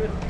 Good.